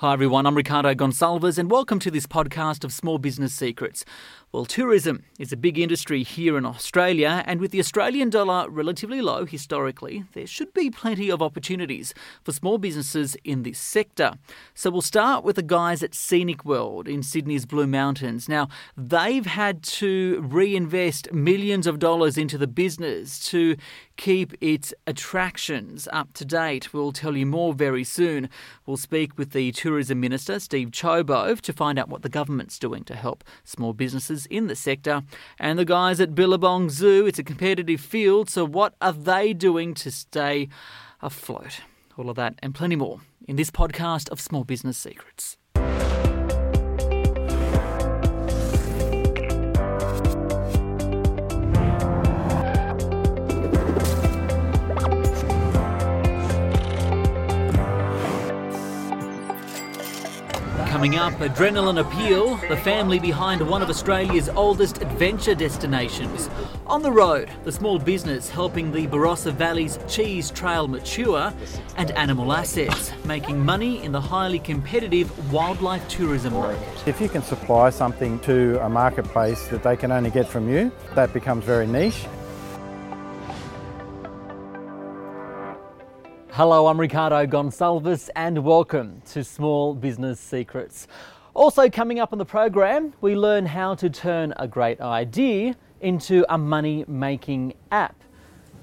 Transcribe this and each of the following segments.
Hi everyone, I'm Ricardo Gonçalves and welcome to this podcast of Small Business Secrets. Well, tourism is a big industry here in Australia, and with the Australian dollar relatively low historically, there should be plenty of opportunities for small businesses in this sector. So we'll start with the guys at Scenic World in Sydney's Blue Mountains. Now, they've had to reinvest millions of dollars into the business to keep its attractions up to date. We'll tell you more very soon. We'll speak with the Tourism Minister, Steve Ciobo, to find out what the government's doing to help small businesses in the sector. And the guys at Billabong Zoo, it's a competitive field, so what are they doing to stay afloat? All of that and plenty more in this podcast of Small Business Secrets. Coming up, Adrenaline Appeal, the family behind one of Australia's oldest adventure destinations. On the road, the small business helping the Barossa Valley's cheese trail mature, and animal assets, making money in the highly competitive wildlife tourism market. If you can supply something to a marketplace that they can only get from you, that becomes very niche. Hello, I'm Ricardo Gonçalves and welcome to Small Business Secrets. Also, coming up on the program, we learn how to turn a great idea into a money making app.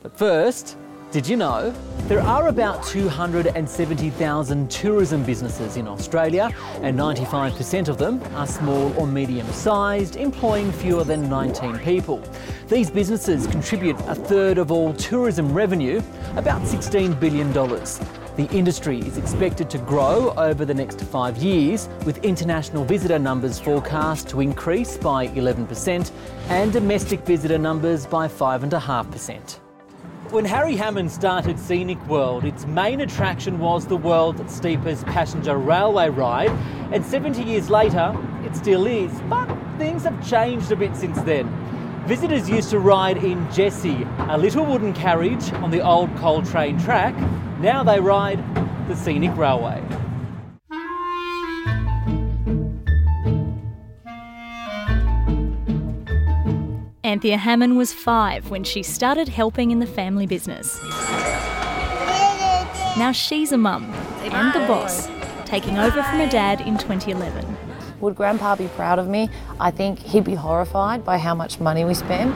But first, did you know there are about 270,000 tourism businesses in Australia and 95% of them are small or medium sized, employing fewer than 19 people. These businesses contribute a third of all tourism revenue, about $16 billion. The industry is expected to grow over the next five years, with international visitor numbers forecast to increase by 11% and domestic visitor numbers by 5.5%. When Harry Hammond started Scenic World, its main attraction was the world's steepest passenger railway ride, and 70 years later, it still is. But things have changed a bit since then. Visitors used to ride in Jessie, a little wooden carriage on the old coal train track. Now they ride the Scenic Railway. Anthea Hammond was five when she started helping in the family business. Now she's a mum and the boss, taking over from her dad in 2011. Would Grandpa be proud of me? I think he'd be horrified by how much money we spend.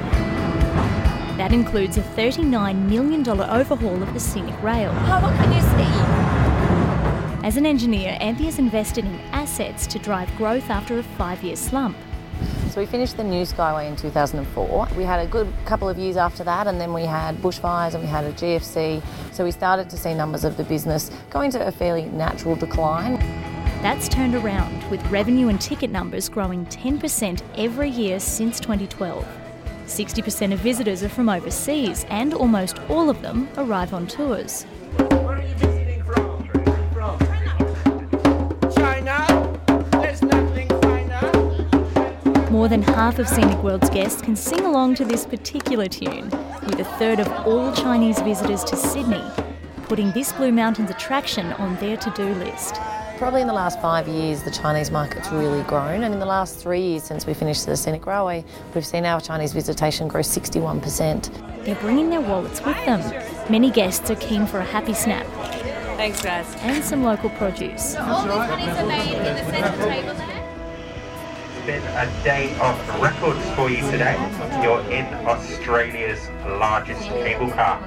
That includes a $39 million overhaul of the scenic rail. Oh, what can you see? As an engineer, Anthea's invested in assets to drive growth after a five year slump. So we finished the new Skyway in 2004. We had a good couple of years after that, and then we had bushfires and we had a GFC. So we started to see numbers of the business going to a fairly natural decline. That's turned around, with revenue and ticket numbers growing 10% every year since 2012. 60% of visitors are from overseas, and almost all of them arrive on tours. More than half of Scenic World's guests can sing along to this particular tune, with a third of all Chinese visitors to Sydney putting this Blue Mountains attraction on their to do list. Probably in the last five years, the Chinese market's really grown, and in the last three years since we finished the Scenic Railway, we've seen our Chinese visitation grow 61%. They're bringing their wallets with them. Many guests are keen for a happy snap Thanks, guys. and some local produce. All these monies are made in the centre table there. It's been a day of records for you today. You're in Australia's largest cable car.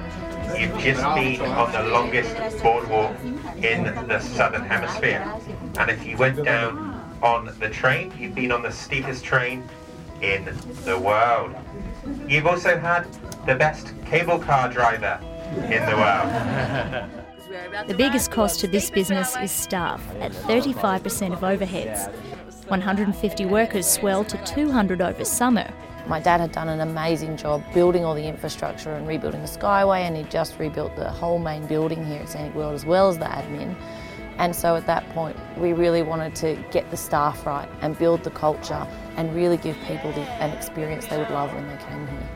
You've just been on the longest boardwalk in the southern hemisphere. And if you went down on the train, you've been on the steepest train in the world. You've also had the best cable car driver in the world. The biggest cost to this business is staff, at 35% of overheads. 150 workers swell to 200 over summer. My dad had done an amazing job building all the infrastructure and rebuilding the Skyway, and he just rebuilt the whole main building here at Scenic World as well as the admin. And so at that point, we really wanted to get the staff right and build the culture and really give people the, an experience they would love when they came here.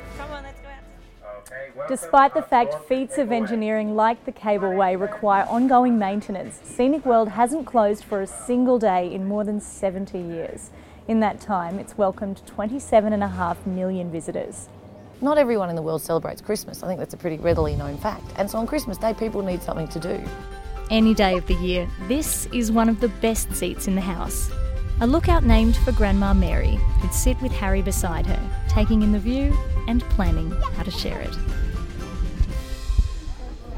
Okay, Despite the fact feats of engineering like the cableway require ongoing maintenance, Scenic World hasn't closed for a single day in more than 70 years. In that time, it's welcomed 27.5 million visitors. Not everyone in the world celebrates Christmas. I think that's a pretty readily known fact. And so on Christmas Day, people need something to do. Any day of the year, this is one of the best seats in the house. A lookout named for Grandma Mary, who'd sit with Harry beside her, taking in the view and planning how to share it.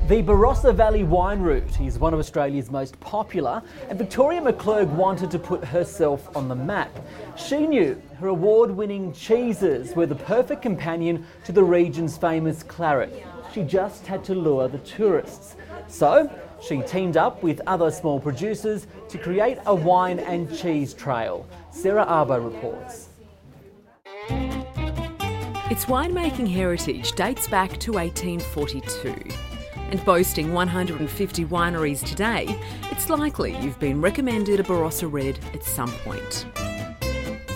The Barossa Valley wine route is one of Australia's most popular, and Victoria McClurg wanted to put herself on the map. She knew her award winning cheeses were the perfect companion to the region's famous claret. She just had to lure the tourists. So, she teamed up with other small producers to create a wine and cheese trail. Sarah Abo reports. Its winemaking heritage dates back to 1842. And boasting 150 wineries today, it's likely you've been recommended a Barossa Red at some point.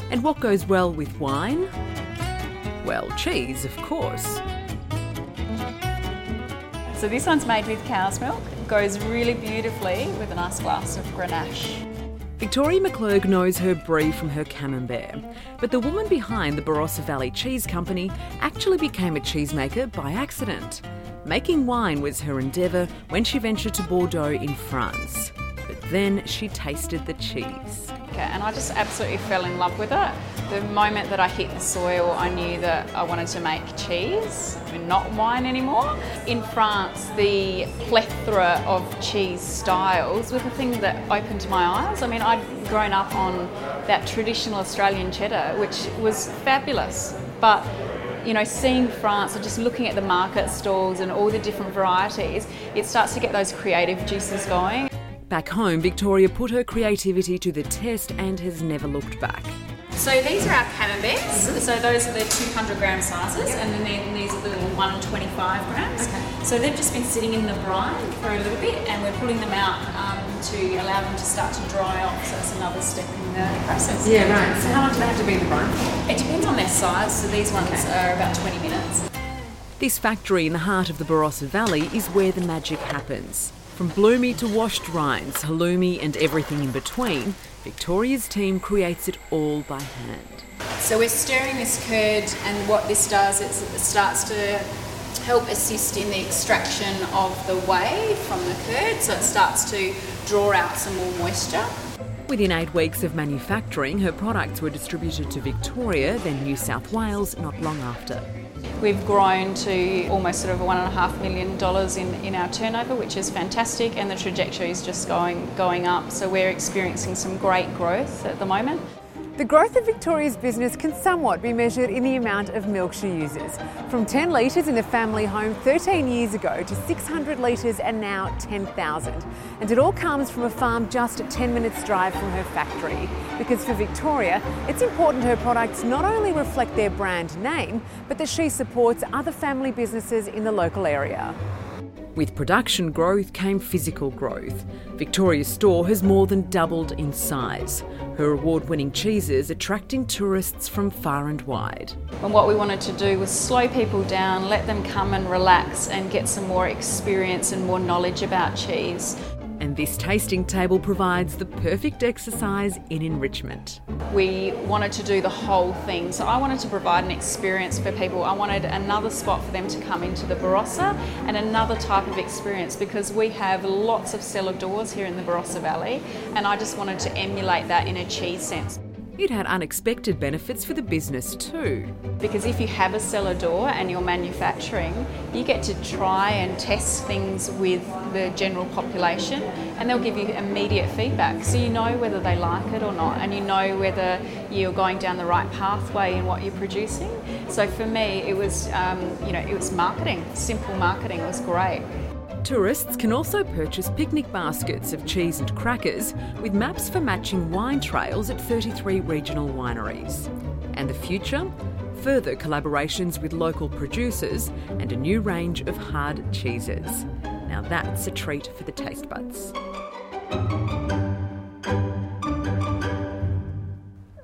And what goes well with wine? Well, cheese, of course. So this one's made with cow's milk. Goes really beautifully with a nice glass of Grenache. Victoria McClurg knows her brie from her camembert, but the woman behind the Barossa Valley Cheese Company actually became a cheesemaker by accident. Making wine was her endeavour when she ventured to Bordeaux in France. But then she tasted the cheese. Okay, and I just absolutely fell in love with it. The moment that I hit the soil, I knew that I wanted to make cheese and not wine anymore. In France, the plethora of cheese styles was the thing that opened my eyes. I mean, I'd grown up on that traditional Australian cheddar, which was fabulous, but you know, seeing France and just looking at the market stalls and all the different varieties, it starts to get those creative juices going. Back home, Victoria put her creativity to the test and has never looked back. So these are our camemberts. So those are the 200 gram sizes, and then these are the little 125 grams. So they've just been sitting in the brine for a little bit, and we're pulling them out um, to allow them to start to dry off. So that's another step in the process. Yeah, right. So how long do they have to be in the brine? It depends on their size. So these ones are about 20 minutes. This factory in the heart of the Barossa Valley is where the magic happens. From bloomy to washed rinds, halloumi, and everything in between, Victoria's team creates it all by hand. So we're stirring this curd, and what this does is it starts to help assist in the extraction of the whey from the curd, so it starts to draw out some more moisture. Within eight weeks of manufacturing, her products were distributed to Victoria, then New South Wales, not long after. We've grown to almost sort of one and a half million dollars in, in our turnover, which is fantastic, and the trajectory is just going going up. So we're experiencing some great growth at the moment. The growth of Victoria's business can somewhat be measured in the amount of milk she uses. From 10 litres in the family home 13 years ago to 600 litres and now 10,000. And it all comes from a farm just 10 minutes drive from her factory. Because for Victoria, it's important her products not only reflect their brand name, but that she supports other family businesses in the local area. With production growth came physical growth. Victoria's store has more than doubled in size. Her award winning cheeses attracting tourists from far and wide. And what we wanted to do was slow people down, let them come and relax and get some more experience and more knowledge about cheese. And this tasting table provides the perfect exercise in enrichment. We wanted to do the whole thing. So I wanted to provide an experience for people. I wanted another spot for them to come into the Barossa and another type of experience because we have lots of cellar doors here in the Barossa Valley and I just wanted to emulate that in a cheese sense. It had unexpected benefits for the business too. Because if you have a cellar door and you're manufacturing, you get to try and test things with the general population and they'll give you immediate feedback. So you know whether they like it or not and you know whether you're going down the right pathway in what you're producing. So for me, it was, um, you know, it was marketing. Simple marketing was great. Tourists can also purchase picnic baskets of cheese and crackers with maps for matching wine trails at 33 regional wineries. And the future? Further collaborations with local producers and a new range of hard cheeses. Now that's a treat for the taste buds.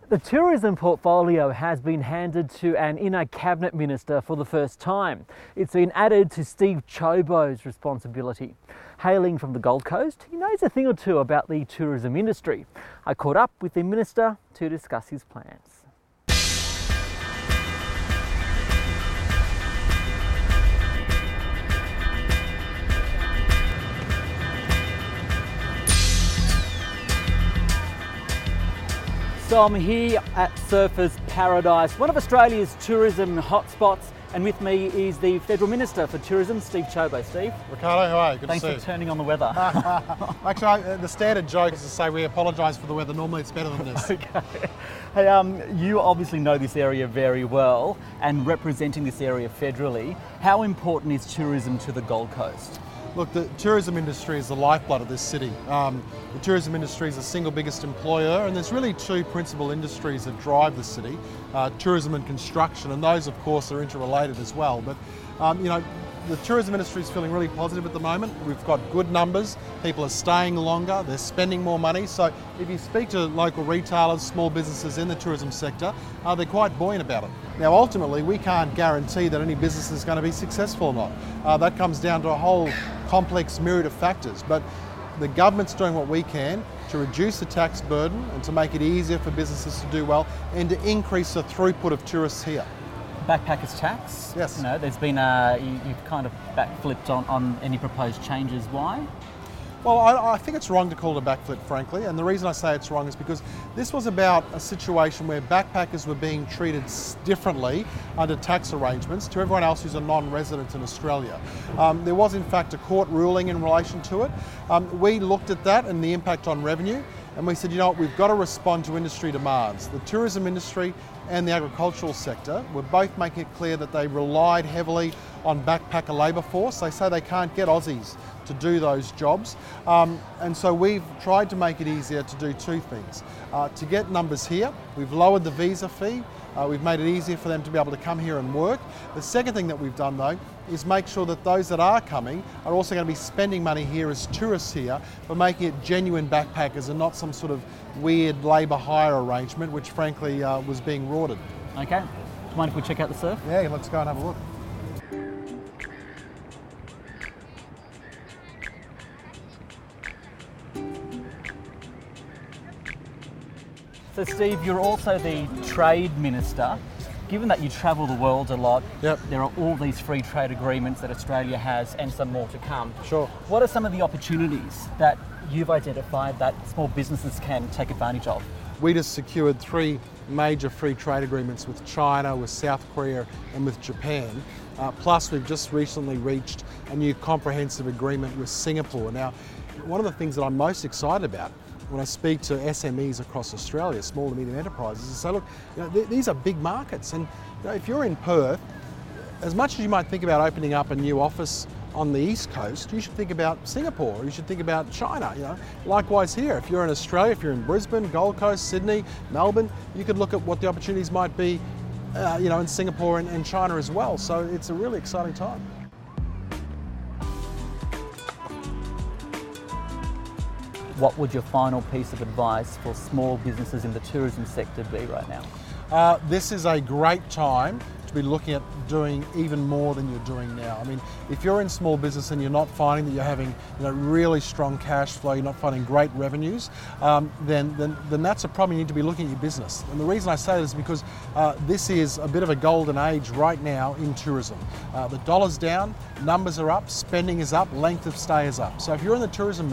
The tourism portfolio has been handed to an inner cabinet minister for the first time. It's been added to Steve Ciobo's responsibility. Hailing from the Gold Coast, he knows a thing or two about the tourism industry. I caught up with the minister to discuss his plans. So I'm here at Surfers Paradise, one of Australia's tourism hotspots, and with me is the Federal Minister for Tourism, Steve Ciobo. Steve, Ricardo, how are you? Good thanks to see for you. turning on the weather. Actually, I- the standard joke is to say we apologise for the weather. Normally, it's better than this. okay. Hey, um, you obviously know this area very well, and representing this area federally, how important is tourism to the Gold Coast? Look, the tourism industry is the lifeblood of this city. Um, the tourism industry is the single biggest employer, and there's really two principal industries that drive the city: uh, tourism and construction, and those, of course, are interrelated as well. But um, you know, the tourism industry is feeling really positive at the moment. We've got good numbers. People are staying longer. They're spending more money. So, if you speak to local retailers, small businesses in the tourism sector, uh, they're quite buoyant about it. Now, ultimately, we can't guarantee that any business is going to be successful or not. Uh, that comes down to a whole complex myriad of factors. But the government's doing what we can to reduce the tax burden and to make it easier for businesses to do well and to increase the throughput of tourists here. Backpackers tax. Yes. You know, there's been a you, you've kind of backflipped on, on any proposed changes. Why? Well, I, I think it's wrong to call it a backflip, frankly, and the reason I say it's wrong is because this was about a situation where backpackers were being treated differently under tax arrangements to everyone else who's a non-resident in Australia. Um, there was, in fact, a court ruling in relation to it. Um, we looked at that and the impact on revenue, and we said, you know what, we've got to respond to industry demands. The tourism industry and the agricultural sector were both making it clear that they relied heavily on backpacker labour force. They say they can't get Aussies to do those jobs. Um, and so we've tried to make it easier to do two things. Uh, to get numbers here, we've lowered the visa fee. Uh, we've made it easier for them to be able to come here and work. The second thing that we've done though is make sure that those that are coming are also going to be spending money here as tourists here, but making it genuine backpackers and not some sort of weird labour hire arrangement, which frankly uh, was being rorted. Okay. Do you mind if we check out the surf? Yeah, let's go and have a look. So, Steve, you're also the trade minister. Given that you travel the world a lot, Yep. there are all these free trade agreements that Australia has and some more to come. Sure. What are some of the opportunities that you've identified that small businesses can take advantage of? We just secured three major free trade agreements with China, with South Korea, and with Japan. Uh, plus, we've just recently reached a new comprehensive agreement with Singapore. Now, one of the things that I'm most excited about when I speak to SMEs across Australia, small to medium enterprises, is say, look, you know, th- these are big markets, and you know, if you're in Perth, as much as you might think about opening up a new office on the east coast, you should think about Singapore. You should think about China. You know, likewise here. If you're in Australia, if you're in Brisbane, Gold Coast, Sydney, Melbourne, you could look at what the opportunities might be. Uh, you know, in Singapore and, and China as well. So it's a really exciting time. What would your final piece of advice for small businesses in the tourism sector be right now? Uh, this is a great time to be looking at doing even more than you're doing now. I mean, if you're in small business and you're not finding that you're having you know, really strong cash flow, you're not finding great revenues, um, then, then, then that's a problem. You need to be looking at your business. And the reason I say that is because uh, this is a bit of a golden age right now in tourism. Uh, the dollar's down, numbers are up, spending is up, length of stay is up. So if you're in the tourism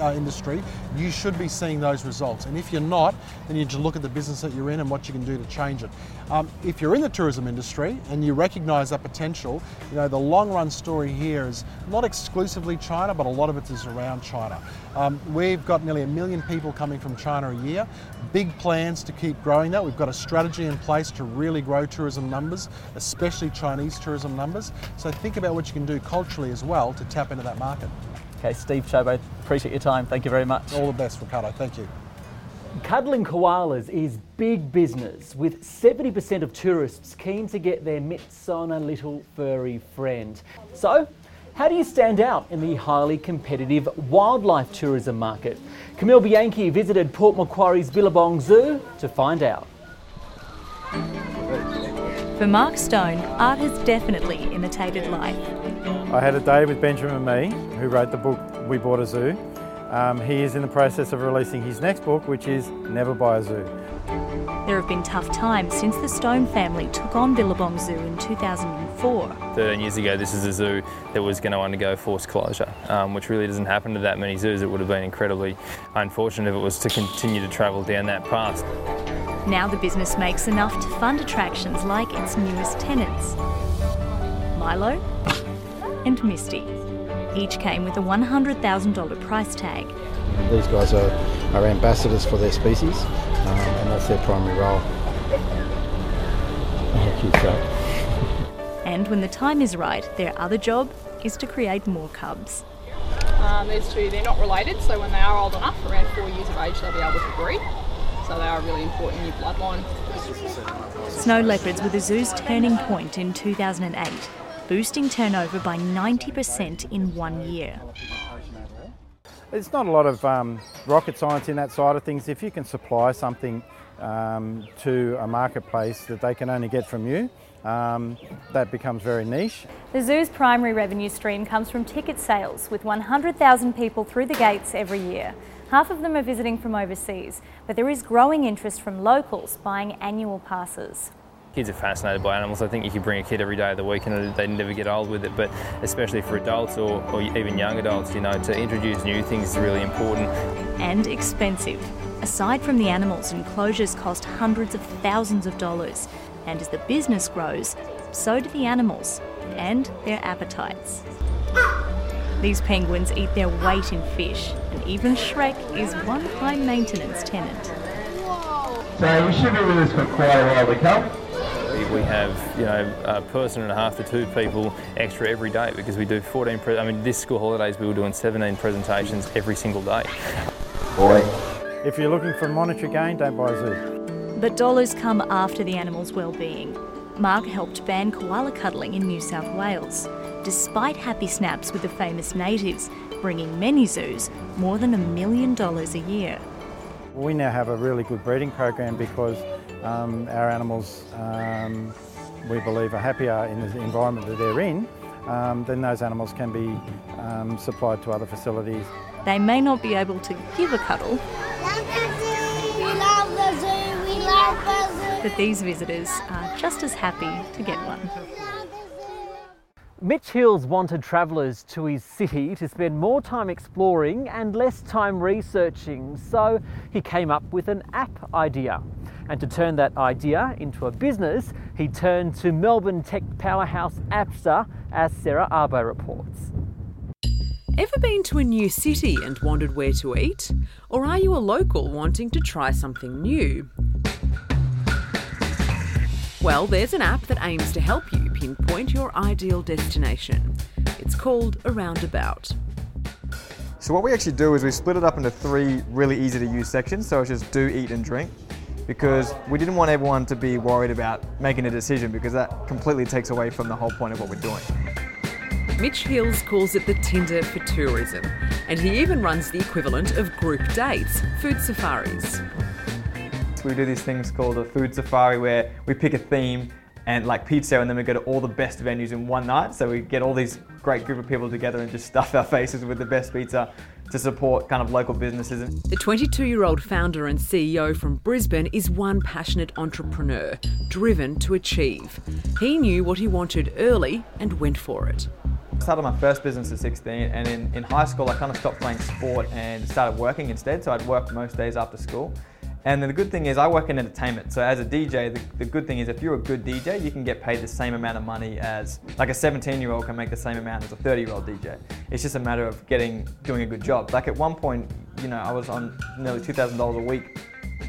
uh, industry you should be seeing those results. And if you're not, then you need to look at the business that you're in and what you can do to change it. Um, if you're in the tourism industry and you recognise that potential, you know the long run story here is not exclusively China, but a lot of it is around China. Um, we've got nearly a million people coming from China a year. Big plans to keep growing that. We've got a strategy in place to really grow tourism numbers, especially Chinese tourism numbers. So think about what you can do culturally as well to tap into that market. Okay, Steve Ciobo, appreciate your time. Thank you very much. All the best, Ricardo. Thank you. Cuddling koalas is big business, with 70% of tourists keen to get their mitts on a little furry friend. So, How do you stand out in the highly competitive wildlife tourism market? Camille Bianchi visited Port Macquarie's Billabong Zoo to find out. For Mark Stone, art has definitely imitated life. I had a day with Benjamin Mee, who wrote the book We Bought a Zoo. Um, he is in the process of releasing his next book, which is Never Buy a Zoo. There have been tough times since the Stone family took on Billabong Zoo in 2004. 13 years ago, this is a zoo that was going to undergo forced closure, um, which really doesn't happen to that many zoos. It would have been incredibly unfortunate if it was to continue to travel down that path. Now the business makes enough to fund attractions like its newest tenants Milo and Misty. Each came with a $100,000 price tag. These guys are, are ambassadors for their species, um, and that's their primary role. How cute that. And when the time is right, their other job is to create more cubs. Um, there's two, they're not related, so when they are old enough, around four years of age, they'll be able to breed. So they are a really important new bloodline. Snow leopards were the zoo's turning point in 2008, boosting turnover by 90% in one year. It's not a lot of um, rocket science in that side of things. If you can supply something um, to a marketplace that they can only get from you, um, that becomes very niche. The zoo's primary revenue stream comes from ticket sales, with 100,000 people through the gates every year. Half of them are visiting from overseas, but there is growing interest from locals buying annual passes. Kids are fascinated by animals. I think if you bring a kid every day of the week and they never get old with it, but especially for adults or, or even young adults, you know, to introduce new things is really important. And expensive. Aside from the animals, enclosures cost hundreds of thousands of dollars. And as the business grows, so do the animals and their appetites. These penguins eat their weight in fish, and even Shrek is one high maintenance tenant. So we should be with us for quite a while to come. We have, you know, a person and a half to two people extra every day because we do 14. Pre- I mean, this school holidays we were doing 17 presentations every single day. Boy. If you're looking for monetary gain, don't buy a zoo. But dollars come after the animal's well-being. Mark helped ban koala cuddling in New South Wales, despite happy snaps with the famous natives, bringing many zoos more than a million dollars a year. We now have a really good breeding program because um, our animals, um, we believe, are happier in the environment that they're in. Um, then those animals can be um, supplied to other facilities. They may not be able to give a cuddle, but these visitors are just as happy to get one. Mitch Hills wanted travellers to his city to spend more time exploring and less time researching, so he came up with an app idea. And to turn that idea into a business, he turned to Melbourne tech powerhouse Appster, as Sarah Abo reports. Ever been to a new city and wondered where to eat? Or are you a local wanting to try something new? Well, there's an app that aims to help you pinpoint your ideal destination. It's called a roundabout. So what we actually do is we split it up into three really easy to use sections. So it's just do, eat and drink because we didn't want everyone to be worried about making a decision because that completely takes away from the whole point of what we're doing. Mitch Hills calls it the Tinder for tourism, and he even runs the equivalent of group dates, food safaris. We do these things called a food safari where we pick a theme and like pizza and then we go to all the best venues in one night. So we get all these great group of people together and just stuff our faces with the best pizza to support kind of local businesses. The 22 year old founder and CEO from Brisbane is one passionate entrepreneur, driven to achieve. He knew what he wanted early and went for it. I started my first business at 16 and in, in high school I kind of stopped playing sport and started working instead. So I'd work most days after school. And the good thing is I work in entertainment. So as a DJ, the, the good thing is if you're a good DJ, you can get paid the same amount of money as like a 17 year old can make the same amount as a 30 year old DJ. It's just a matter of getting doing a good job. Like at one point, you know, I was on nearly $2,000 a week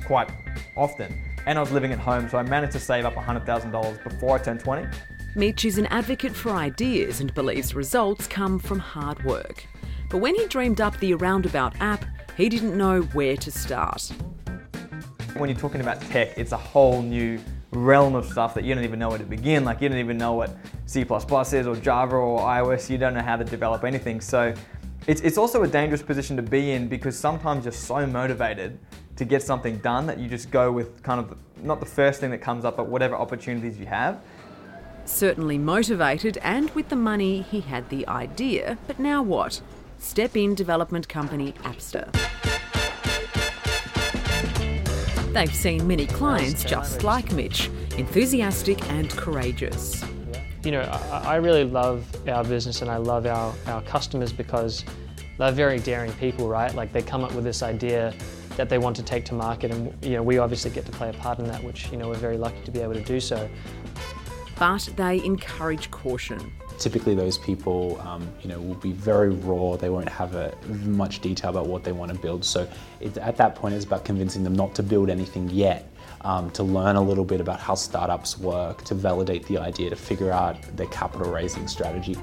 quite often. And I was living at home, so I managed to save up $100,000 before I turned 20. Mitch is an advocate for ideas and believes results come from hard work. But when he dreamed up the Roundabout app, he didn't know where to start. When you're talking about tech, it's a whole new realm of stuff that you don't even know where to begin. Like you don't even know what C++ is or Java or iOS. You don't know how to develop anything. So it's, it's also a dangerous position to be in because sometimes you're so motivated to get something done that you just go with kind of not the first thing that comes up, but whatever opportunities you have. Certainly motivated, and with the money, he had the idea. But now what? Step in development company Appster. They've seen many clients just like Mitch, enthusiastic and courageous. You know, I, I really love our business and I love our, our customers because they're very daring people, right? Like they come up with this idea that they want to take to market and you know we obviously get to play a part in that which you know we're very lucky to be able to do so but they encourage caution typically those people um, you know will be very raw they won't have a, much detail about what they want to build so it, at that point it's about convincing them not to build anything yet um, to learn a little bit about how startups work to validate the idea to figure out their capital raising strategy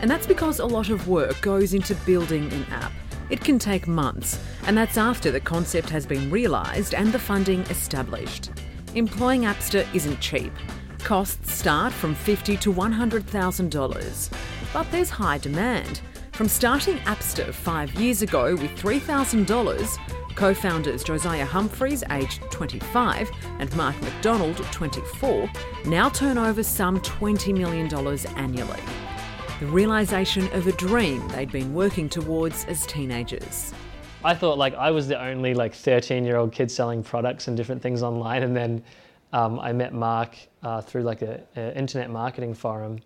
and that's because a lot of work goes into building an app it can take months, and that's after the concept has been realised and the funding established. Employing Appster isn't cheap. Costs start from 50 to $100,000. But there's high demand. From starting Appster five years ago with $3,000, co founders Josiah Humphreys, aged 25, and Mark McDonald, 24, now turn over some $20 million annually the realisation of a dream they'd been working towards as teenagers. I thought like I was the only like 13 year old kid selling products and different things online, and then um, I met Mark uh, through like an internet marketing forum,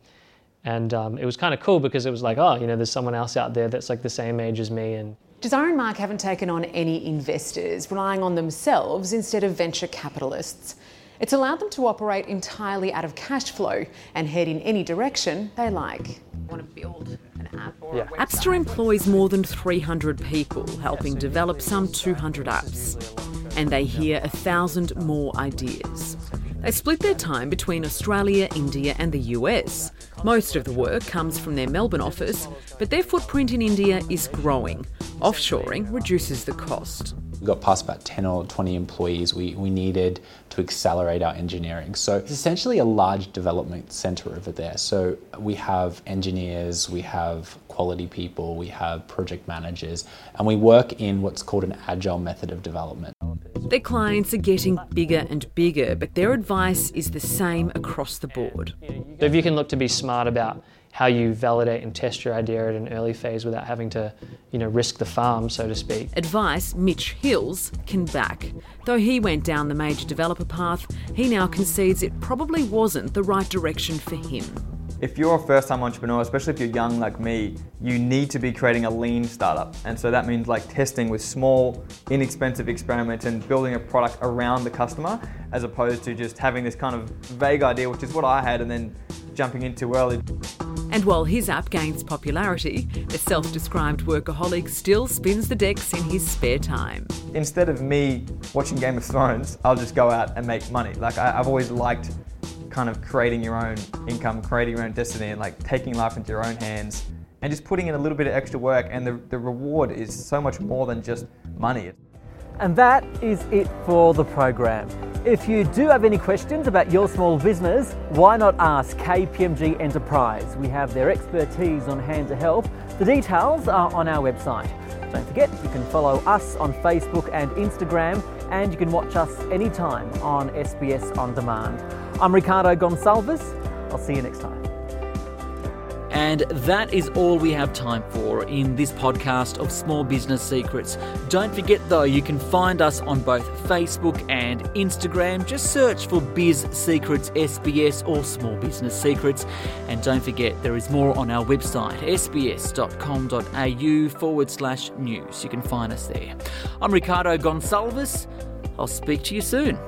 and um, it was kind of cool because it was like, oh, you know, there's someone else out there that's like the same age as me, and Josiah and Mark haven't taken on any investors, relying on themselves instead of venture capitalists. It's allowed them to operate entirely out of cash flow and head in any direction they like. Want to build an app or yeah. Appster employs more than 300 people, helping develop some 200 apps. And they hear a thousand more ideas. They split their time between Australia, India, and the US. Most of the work comes from their Melbourne office, but their footprint in India is growing. Offshoring reduces the cost. We got past about 10 or 20 employees we, we needed to accelerate our engineering. So it's essentially a large development center over there. So we have engineers, we have quality people, we have project managers, and we work in what's called an agile method of development. Their clients are getting bigger and bigger, but their advice is the same across the board. If you can look to be smart about how you validate and test your idea at an early phase without having to, you know, risk the farm, so to speak. Advice Mitch Hills can back. Though he went down the major developer path, he now concedes it probably wasn't the right direction for him. If you're a first time entrepreneur, especially if you're young like me, you need to be creating a lean startup. And so that means like testing with small, inexpensive experiments and building a product around the customer as opposed to just having this kind of vague idea, which is what I had, and then jumping in too early. And while his app gains popularity, the self described workaholic still spins the decks in his spare time. Instead of me watching Game of Thrones, I'll just go out and make money. Like, I, have always liked kind of creating your own income, creating your own destiny, and like taking life into your own hands and just putting in a little bit of extra work. And the, the reward is so much more than just money. And that is it for the program. If you do have any questions about your small business, why not ask KPMG Enterprise? We have their expertise on hand to help. The details are on our website. Don't forget, you can follow us on Facebook and Instagram, and you can watch us anytime on SBS On Demand. I'm Ricardo Gonçalves. I'll see you next time. And that is all we have time for in this podcast of Small Business Secrets. Don't forget though, you can find us on both Facebook and Instagram. Just search for Biz Secrets SBS or Small Business Secrets. And don't forget, there is more on our website, sbs.com.au forward slash news. You can find us there. I'm Ricardo Gonçalves. I'll speak to you soon.